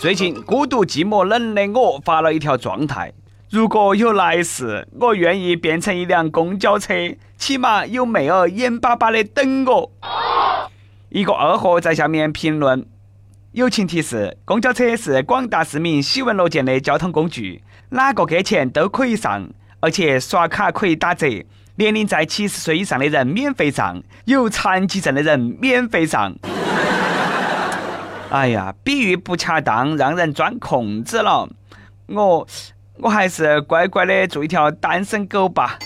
最近孤独寂寞冷的我发了一条状态：如果有来世，我愿意变成一辆公交车，起码有妹儿眼巴巴的等我。一个二货在下面评论：友情提示，公交车是广大市民喜闻乐见的交通工具，哪个给钱都可以上，而且刷卡可以打折，年龄在七十岁以上的人免费上，有残疾证的人免费上。哎呀，比喻不恰当，让人钻空子了。我，我还是乖乖的做一条单身狗吧。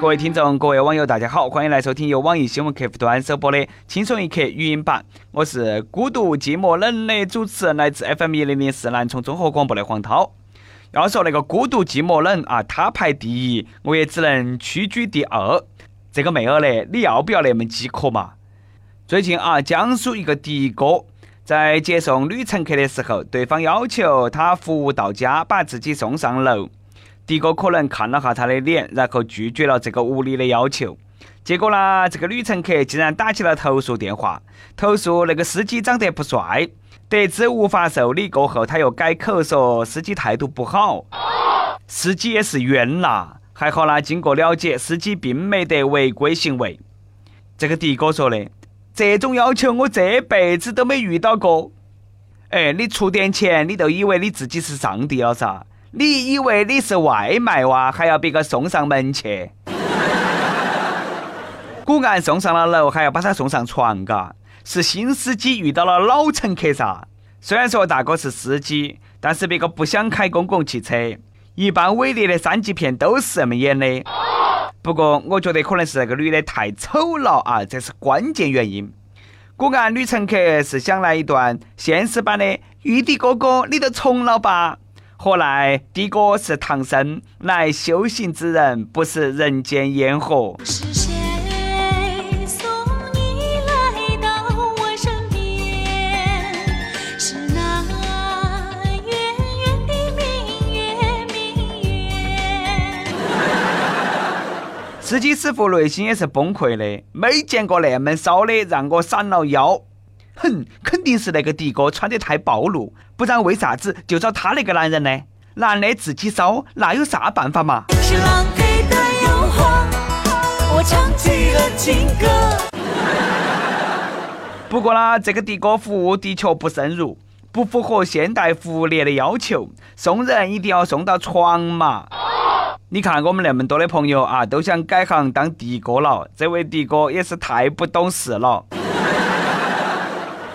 各位听众，各位网友，大家好，欢迎来收听由网易新闻客户端首播的《轻松一刻》语音版。我是孤独寂寞冷的主持人，来自 FM 一零零四南充综合广播的黄涛。要说那个孤独寂寞冷啊，他排第一，我也只能屈居第二。这个妹儿嘞，你要不要那么饥渴嘛？最近啊，江苏一个的哥在接送女乘客的时候，对方要求他服务到家，把自己送上楼。的哥可能看了下他的脸，然后拒绝了这个无理的要求。结果呢，这个女乘客竟然打起了投诉电话，投诉那个司机长得不帅。得知无法受理过后，他又改口说司机态度不好。司机也是冤呐。还好啦，经过了解，司机并没得违规行为。这个的哥说的，这种要求我这辈子都没遇到过。哎，你出点钱，你都以为你自己是上帝了噻？你以为你是外卖哇，还要别个送上门去？古案送上了楼，还要把他送上床，嘎？是新司机遇到了老乘客噻。虽然说大哥是司机，但是别个不想开公共汽车。一般伪劣的三级片都是这么演的，不过我觉得可能是那个女的太丑了啊，这是关键原因。果然，女乘客是想来一段现实版的“玉帝哥哥，你都从了吧”。何来的哥是唐僧，乃修行之人，不食人间烟火。司机师傅内心也是崩溃的，没见过那么骚的，让我闪了腰。哼，肯定是那个的哥穿得太暴露，不然为啥子就找他那个男人呢？男的自己骚，那有啥办法嘛？是狼给的诱惑，我唱起了情歌。不过啦，这个的哥服务的确不深入，不符合现代服务业的要求，送人一定要送到床嘛。你看我们那么多的朋友啊，都想改行当的哥了。这位的哥也是太不懂事了。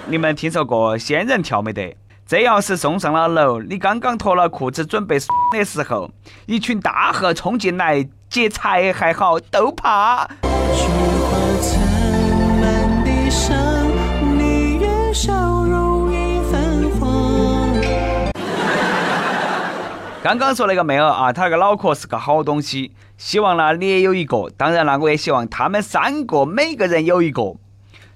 你们听说过仙人跳没得？这要是送上了楼，你刚刚脱了裤子准备的时候，一群大河冲进来劫财还好，都怕。刚刚说那个妹儿啊，她那个脑壳是个好东西，希望呢你也有一个。当然了，我也希望他们三个每个人有一个。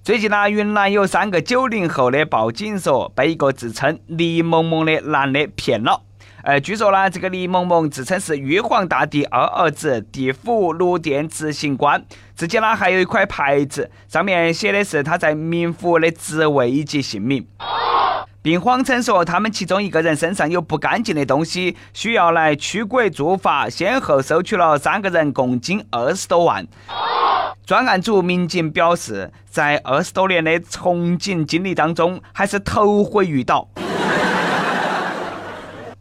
最近呢，云南有三个九零后的报警说被一个自称李某某的男的骗了。呃，据说呢，这个李萌萌自称是玉皇大帝二儿子，地府六殿执行官，自己呢还有一块牌子，上面写的是他在冥府的职位以及姓名。并谎称说他们其中一个人身上有不干净的东西，需要来驱鬼做法，先后收取了三个人共计二十多万。专案组民警表示，在二十多年的从警经历当中，还是头回遇到。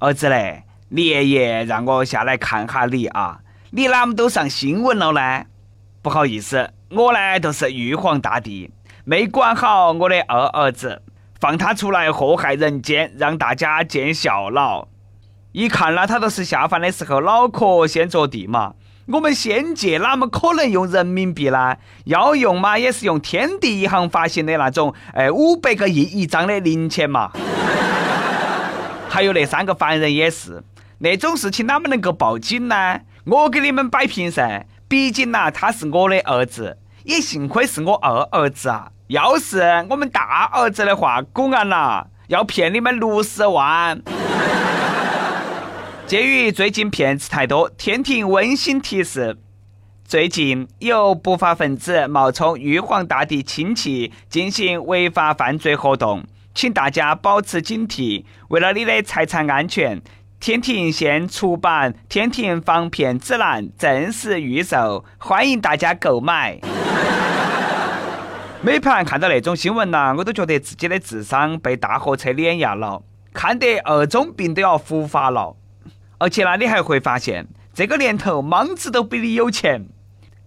儿子嘞，你爷爷让我下来看哈你啊，你哪么都上新闻了呢？不好意思，我呢都是玉皇大帝，没管好我的二儿子。放他出来祸害人间，让大家见笑了。一看呢，他都是下凡的时候脑壳先着地嘛。我们仙界哪么可能用人民币呢？要用嘛，也是用天地银行发行的那种，哎，五百个亿一张的零钱嘛。还有那三个凡人也是，那种事情哪么能够报警呢？我给你们摆平噻，毕竟呐，他是我的儿子，也幸亏是我二儿子啊。要是我们大儿子的话，公安呐要骗你们六十万。鉴于最近骗子太多，天庭温馨提示：最近有不法分子冒充玉皇大帝亲戚进行违法犯罪活动，请大家保持警惕。为了你的财产安全，天庭现出版《天庭防骗指南》，正式预售，欢迎大家购买。每盘看到那种新闻呐，我都觉得自己的智商被大货车碾压了，看得二中病都要复发了。而且呢，你还会发现，这个年头莽子都比你有钱。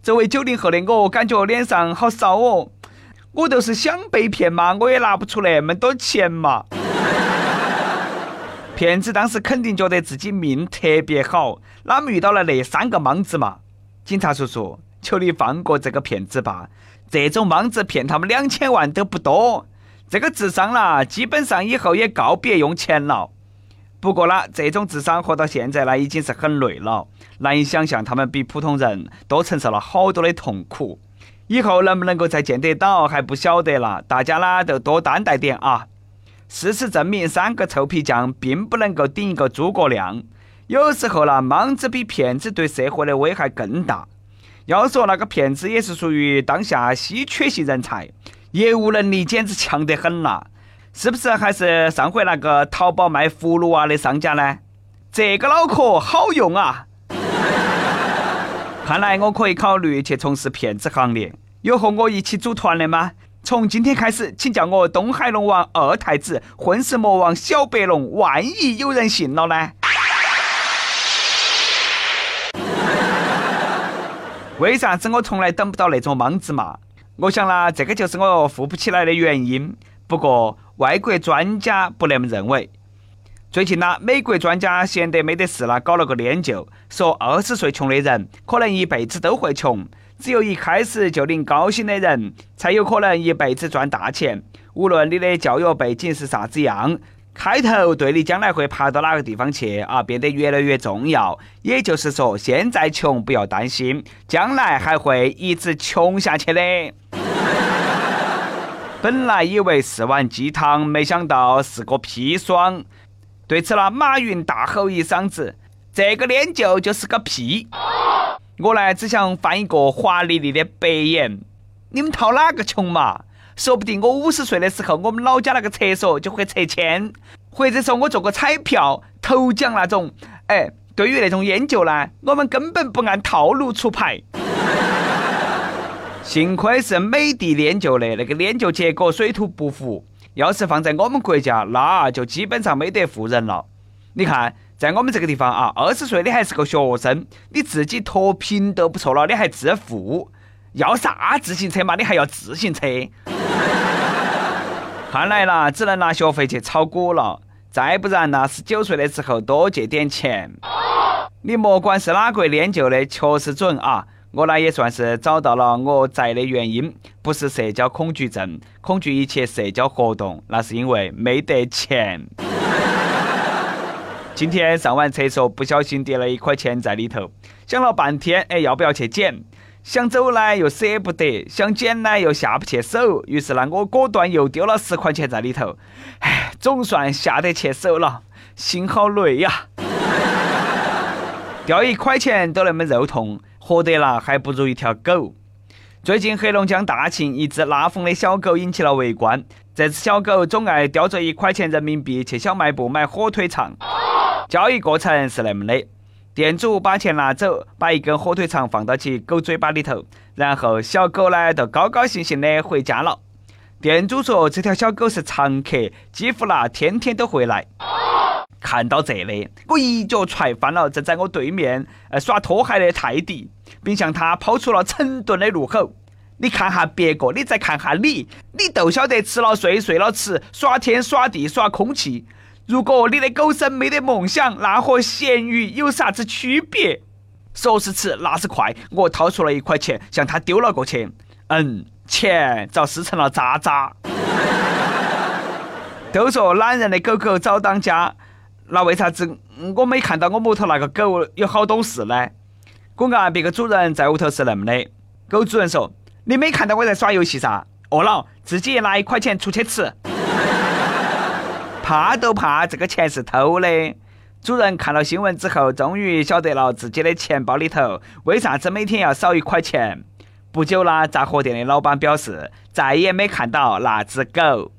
作为九零后的我，感觉脸上好烧哦。我就是想被骗嘛，我也拿不出那么多钱嘛。骗子当时肯定觉得自己命特别好，哪么遇到了那三个莽子嘛？警察叔叔，求你放过这个骗子吧。这种莽子骗他们两千万都不多，这个智商啦，基本上以后也告别用钱了。不过呢，这种智商活到现在呢，已经是很累了，难以想象他们比普通人多承受了好多的痛苦。以后能不能够再见得到还不晓得了，大家呢都多担待点啊。事实证明，三个臭皮匠并不能够顶一个诸葛亮。有时候呢，莽子比骗子对社会的危害更大。要说那个骗子也是属于当下稀缺性人才，业务能力简直强得很呐。是不是还是上回那个淘宝卖葫芦娃的商家呢？这个脑壳好用啊！看来我可以考虑去从事骗子行列。有和我一起组团的吗？从今天开始，请叫我东海龙王二太子，混世魔王小白龙。万一有人信了呢？为啥子我从来等不到那种莽子嘛？我想啦，这个就是我富不起来的原因。不过。外国专家不那么认为。最近呢，美国专家闲得没得事了，搞了个研究，说二十岁穷的人可能一辈子都会穷，只有一开始就领高薪的人才有可能一辈子赚大钱。无论你的教育背景是啥子样，开头对你将来会爬到哪个地方去啊，变得越来越重要。也就是说，现在穷不要担心，将来还会一直穷下去的。本来以为是碗鸡汤，没想到是个砒霜。对此呢，马云大吼一嗓子：“这个脸就就是个屁！”我呢，只想翻一个华丽丽的白眼。你们掏哪个穷嘛？说不定我五十岁的时候，我们老家那个厕所就会拆迁，或者说我做个彩票头奖那种。哎，对于那种研究呢，我们根本不按套路出牌。幸亏是美的研究的，那个研究结果水土不服。要是放在我们国家，那就基本上没得富人了。你看，在我们这个地方啊，二十岁你还是个学生，你自己脱贫都不错了，你还致富？要啥自行车嘛？你还要自行车？看来啦，只能拿学费去炒股了。再不然呢，十九岁的时候多借点钱。你莫管是哪个研究的，确实准啊。我呢也算是找到了我宅的原因，不是社交恐惧症，恐惧一切社交活动，那是因为没得钱。今天上完厕所，不小心跌了一块钱在里头，想了半天，哎，要不要去捡？想走呢又舍不得，想捡呢又下不去手，于是呢我果断又丢了十块钱在里头，哎，总算下得去手了，心好累呀！掉一块钱都那么肉痛。活得了还不如一条狗。最近黑龙江大庆一只拉风的小狗引起了围观。这只小狗总爱叼着一块钱人民币去小卖部买火腿肠。交易过程是那么的：店主把钱拿走，把一根火腿肠放到其狗嘴巴里头，然后小狗呢就高高兴兴的回家了。店主说这条小狗是常客，几乎啦天天都会来。看到这里，我一脚踹翻了正在我对面呃耍拖鞋的泰迪，并向他抛出了成吨的怒吼：“你看下别个，你再看下你，你都晓得吃了睡，睡了吃，耍天耍地耍空气。如果你的狗生没得梦想，那和咸鱼有啥子区别？”说时迟，那时快，我掏出了一块钱向他丢了过去。嗯，钱遭撕成了渣渣。都说懒人的狗狗早当家。那为啥子我没看到我屋头那个狗有好懂事呢？公安别个主人在屋头是那么的。狗主人说：“你没看到我在耍游戏噻？饿了自己拿一块钱出去吃。怕都怕这个钱是偷的。主人看了新闻之后，终于晓得了自己的钱包里头为啥子每天要少一块钱。不久啦，杂货店的老板表示再也没看到那只狗。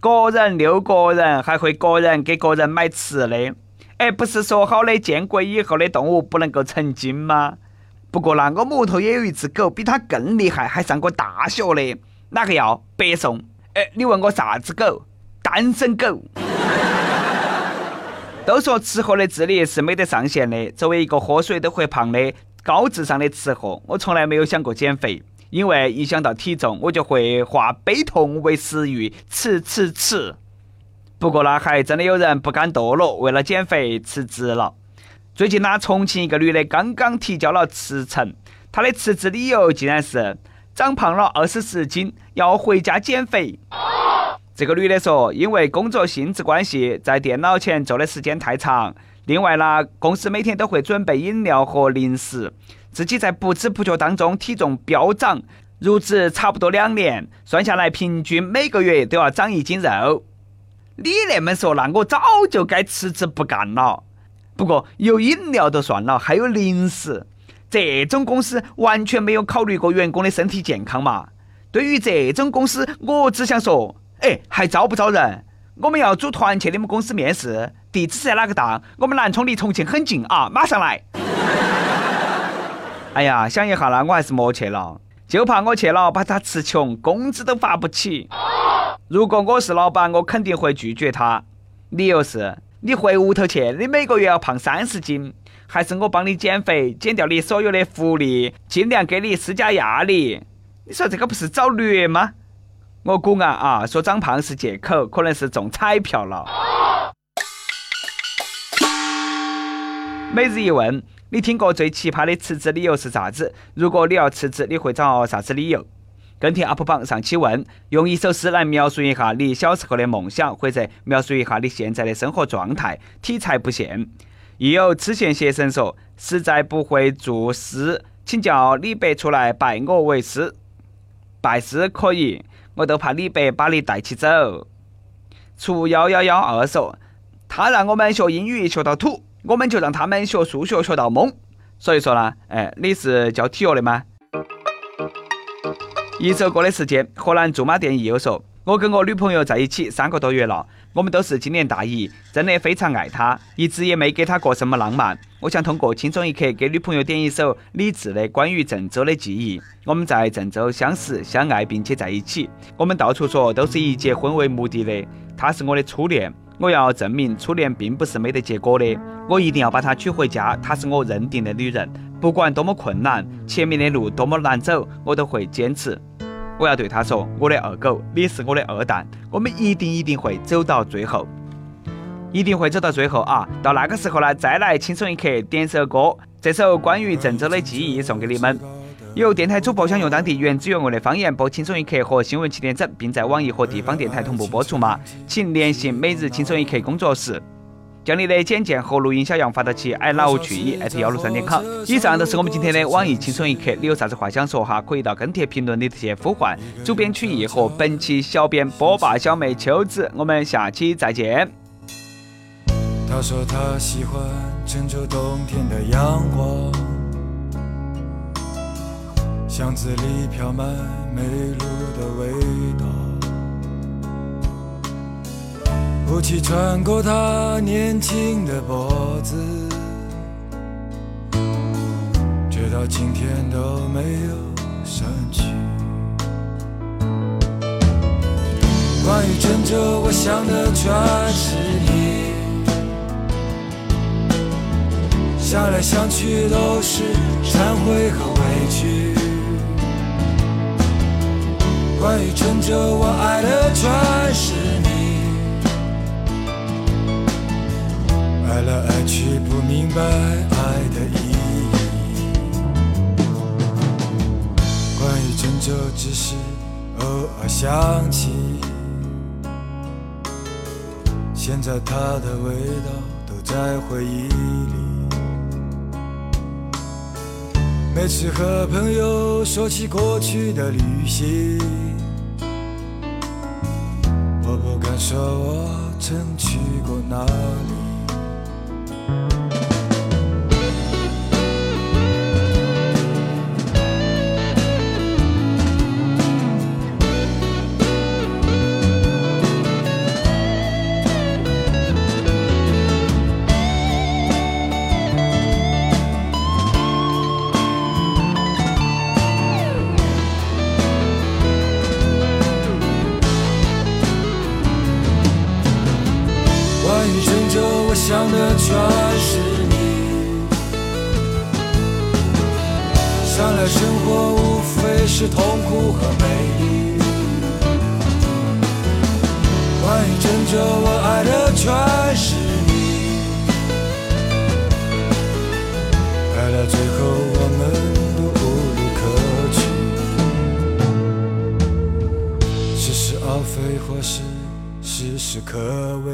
个人遛个人，还会个人给个人买吃的。哎，不是说好的建国以后的动物不能够成精吗？不过那个木头也有一只狗，比它更厉害，还上过大学的。哪个要？白送。哎，你问我啥子狗？单身狗。都说吃货的智力是没得上限的。作为一个喝水都会胖的高智商的吃货，我从来没有想过减肥，因为一想到体重，我就会化悲痛为食欲，吃吃吃。不过呢，还真的有人不甘堕落，为了减肥辞职了。最近呢，重庆一个女的刚刚提交了辞呈，她的辞职理由竟然是长胖了二十四斤，要回家减肥。这个女的说，因为工作性质关系，在电脑前坐的时间太长。另外呢，公司每天都会准备饮料和零食，自己在不知不觉当中体重飙涨，入职差不多两年，算下来平均每个月都要长一斤肉。你那么说，那我早就该辞职不干了。不过有饮料就算了，还有零食，这种公司完全没有考虑过员工的身体健康嘛？对于这种公司，我只想说。哎，还招不招人？我们要组团去你们公司面试，地址在哪个档？我们南充离重庆很近啊，马上来。哎呀，想一下啦，我还是莫去了，就怕我去了把他吃穷，工资都发不起。如果我是老板，我肯定会拒绝他，理由是你回屋头去，你每个月要胖三十斤，还是我帮你减肥，减掉你所有的福利，尽量给你施加压力。你说这个不是找虐吗？我估啊啊，说长胖是借口，可能是中彩票了。每日一问：你听过最奇葩的辞职理由是啥子？如果你要辞职，你会找啥子理由？跟帖 UP 榜上期问：用一首诗来描述一下你小时候的梦想，或者描述一下你现在的生活状态。题材不限。亦有痴线邪神说：实在不会作诗，请叫李白出来拜我为师。拜师可以。我都怕李白把你带起走。出幺幺幺二说，他让我们学英语学到土，我们就让他们学数学学到懵。所以说呢，哎，你是教体育的吗？一首歌的时间，河南驻马店益友说，我跟我女朋友在一起三个多月了。我们都是今年大一，真的非常爱她，一直也没给她过什么浪漫。我想通过轻松一刻给女朋友点一首李志的关于郑州的记忆。我们在郑州相识、相爱，并且在一起。我们到处说都是以结婚为目的的。她是我的初恋，我要证明初恋并不是没得结果的。我一定要把她娶回家，她是我认定的女人。不管多么困难，前面的路多么难走，我都会坚持。我要对他说：“我的二狗，你是我的二蛋，我们一定一定会走到最后，一定会走到最后啊！到那个时候呢，再来轻松一刻点首歌，这首关于郑州的记忆送给你们。有电台主播想用当地原汁原味的方言播轻松一刻和新闻七点整，并在网易和地方电台同步播出吗？请联系每日轻松一刻工作室。”将你的简介和录音小样发到其 i love 去一 at 幺六三点 com。以上就是我们今天的网易轻松一刻，你有啥子话想说哈？可以到跟帖评论里头去呼唤主编曲艺和本期小编波霸小妹秋子。我们下期再见。他说他喜欢郑州冬天的阳光，巷子里飘满梅露的味道。雾气穿过他年轻的脖子，直到今天都没有散去。关于郑州，我想的全是你，想来想去都是忏悔和委屈。关于郑州，我爱的全这只是偶尔想起，现在它的味道都在回忆里。每次和朋友说起过去的旅行，我不敢说我曾去过哪里。想的全是你。想来生活无非是痛苦和美丽。关于拯救我爱的全是你。爱到最后我们都无路可去，似是而非或是事事可畏，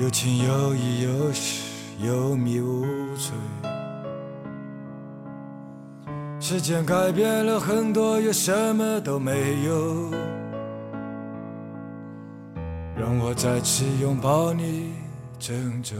有情有义有时有迷无罪。时间改变了很多，又什么都没有。让我再次拥抱你，郑州。